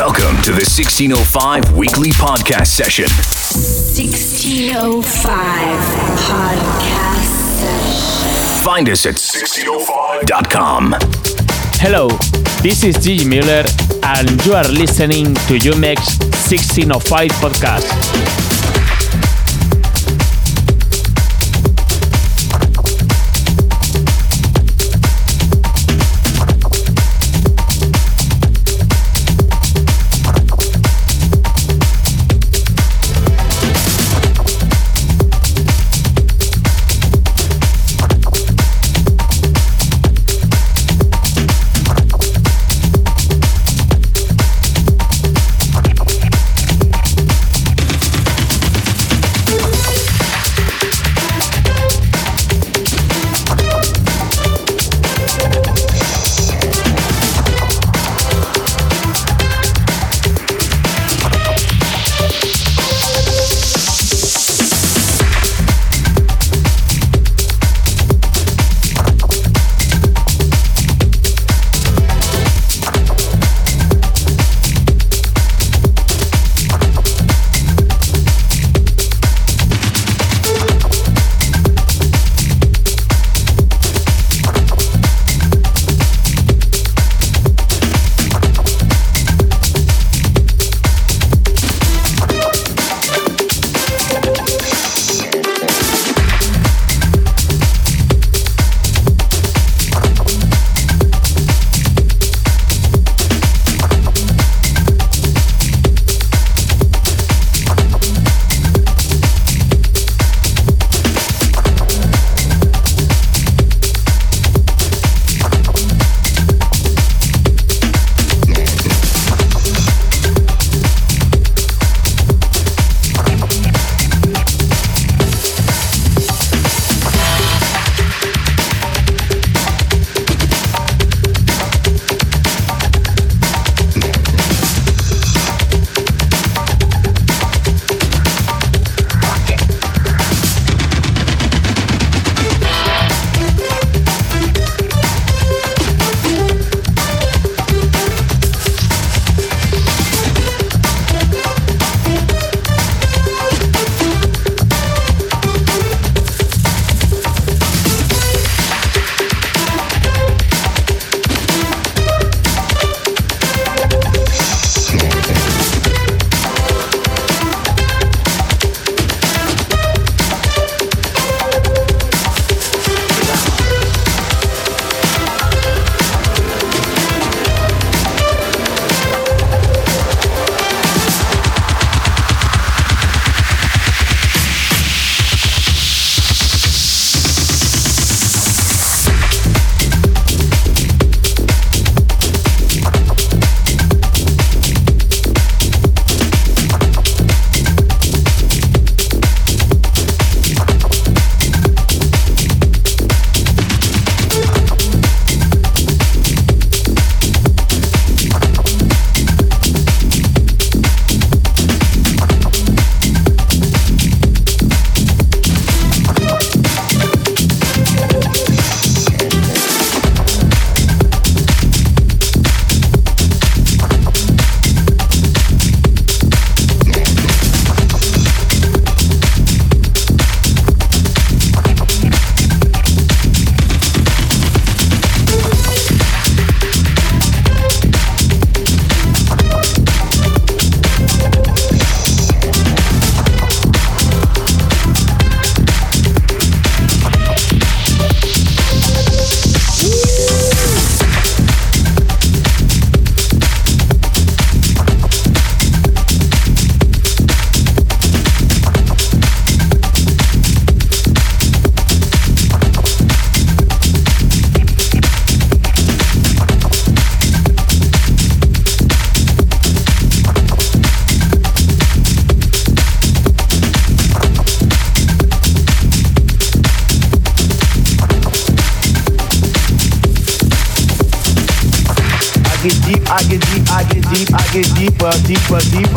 Welcome to the 1605 weekly podcast session. 1605 podcast session. Find us at 1605.com. Hello, this is JJ Mullor, and you are listening to UMEK's 1605 podcast.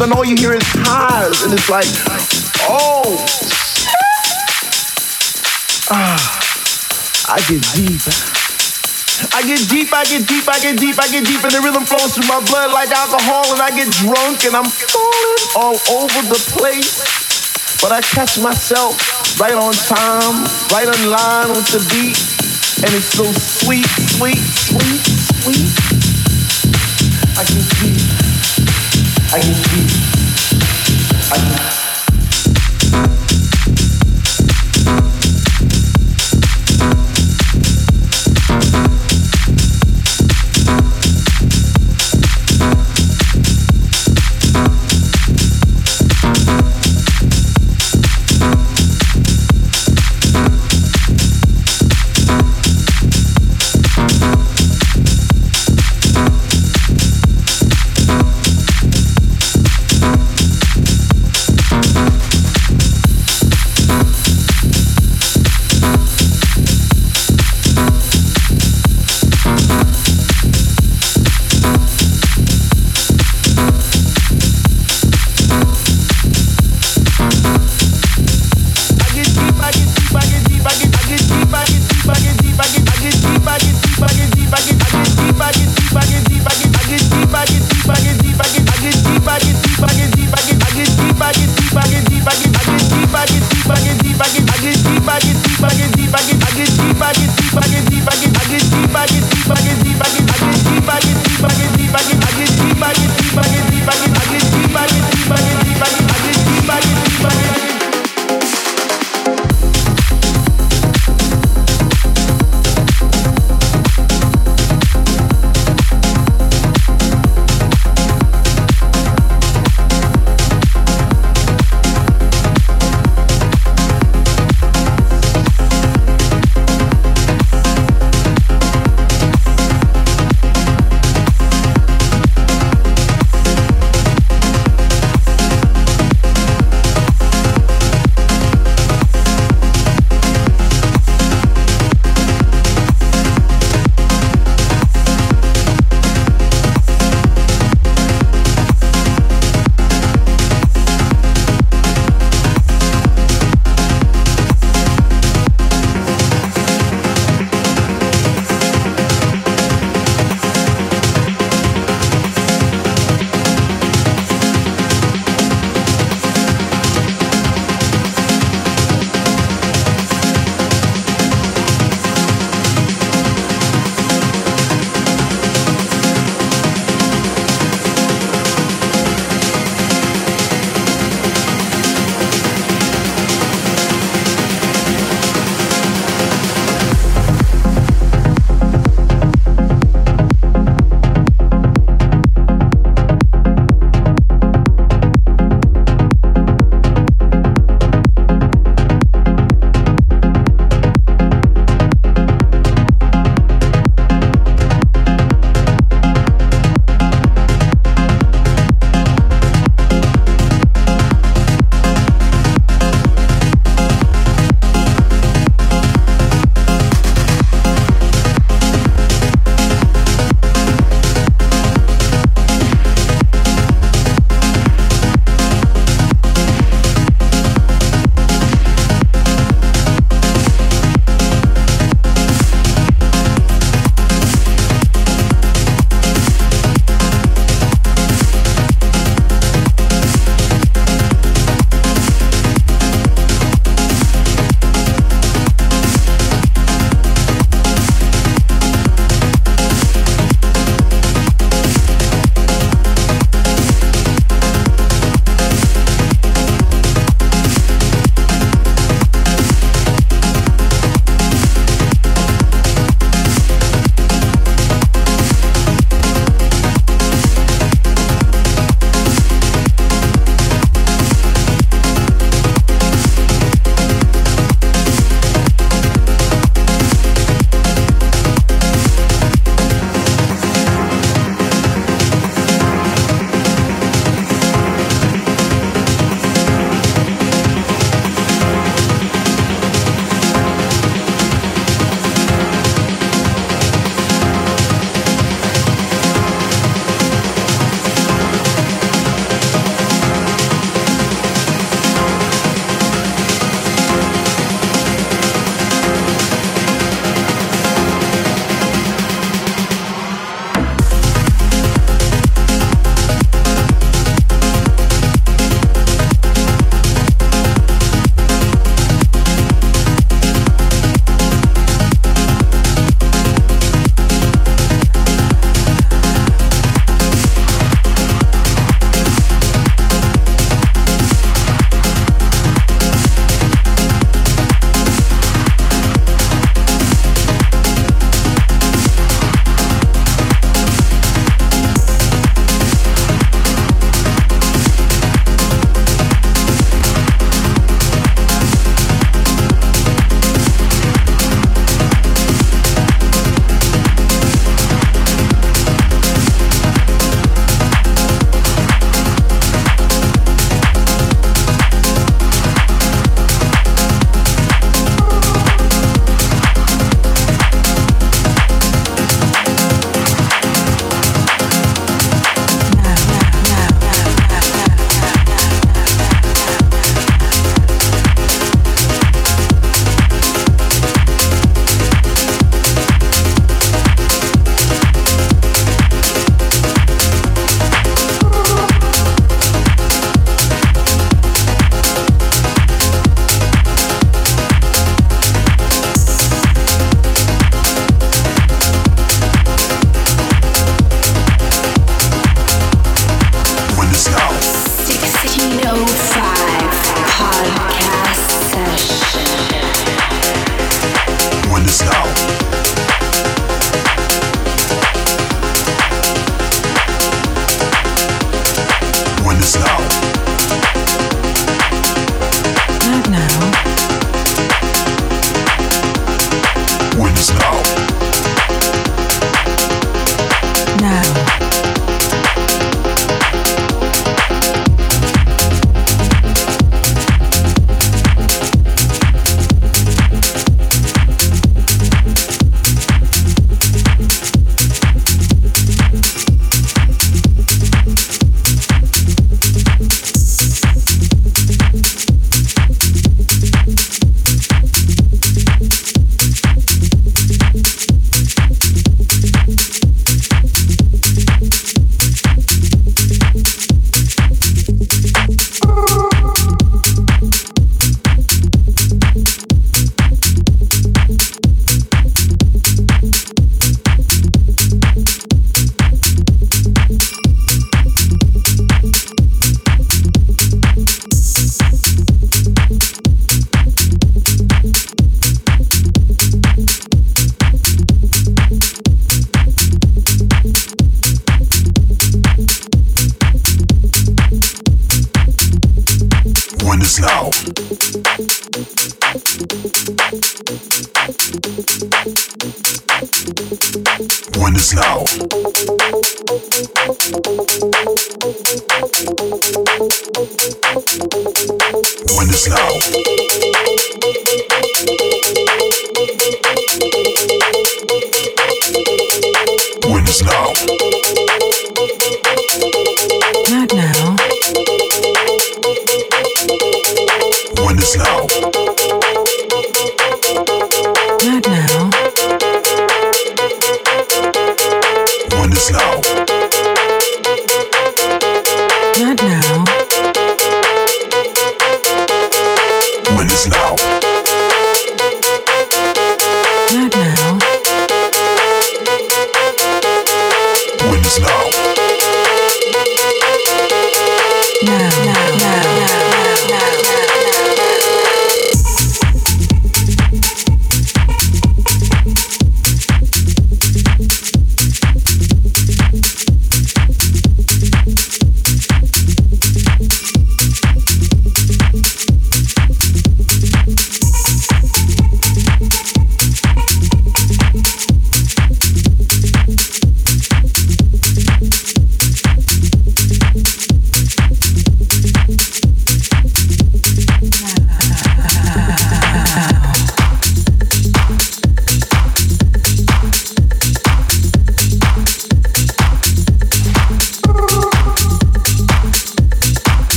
out the song, and all you hear is highs, and it's like, oh, ah, I get deep. I get deep, I get deep, I get deep, I get deep, and the rhythm flows through my blood like alcohol, and I get drunk, and I'm falling all over the place. But I catch myself right on time, right on line with the beat, and it's so sweet, sweet, sweet, sweet. I get deep, I get deep,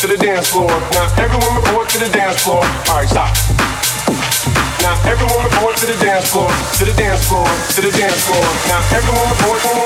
to the dance floor. Now everyone report to the dance floor. All right, stop. Now everyone report to the dance floor. To the dance floor. To the dance floor. Now everyone report.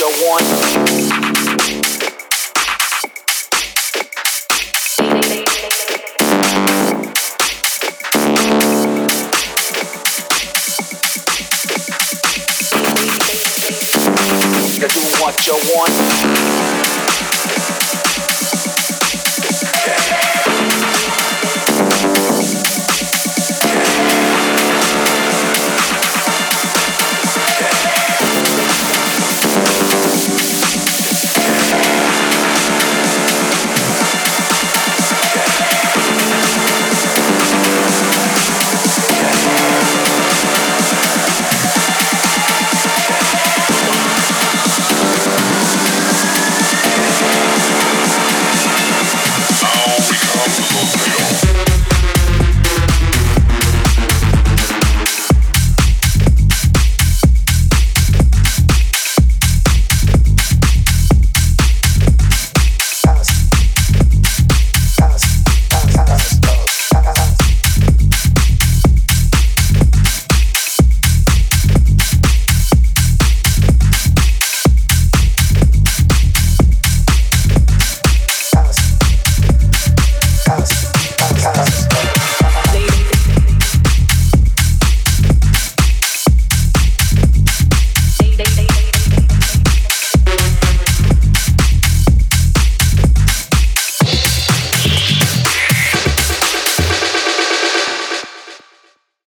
show on. You do what you want.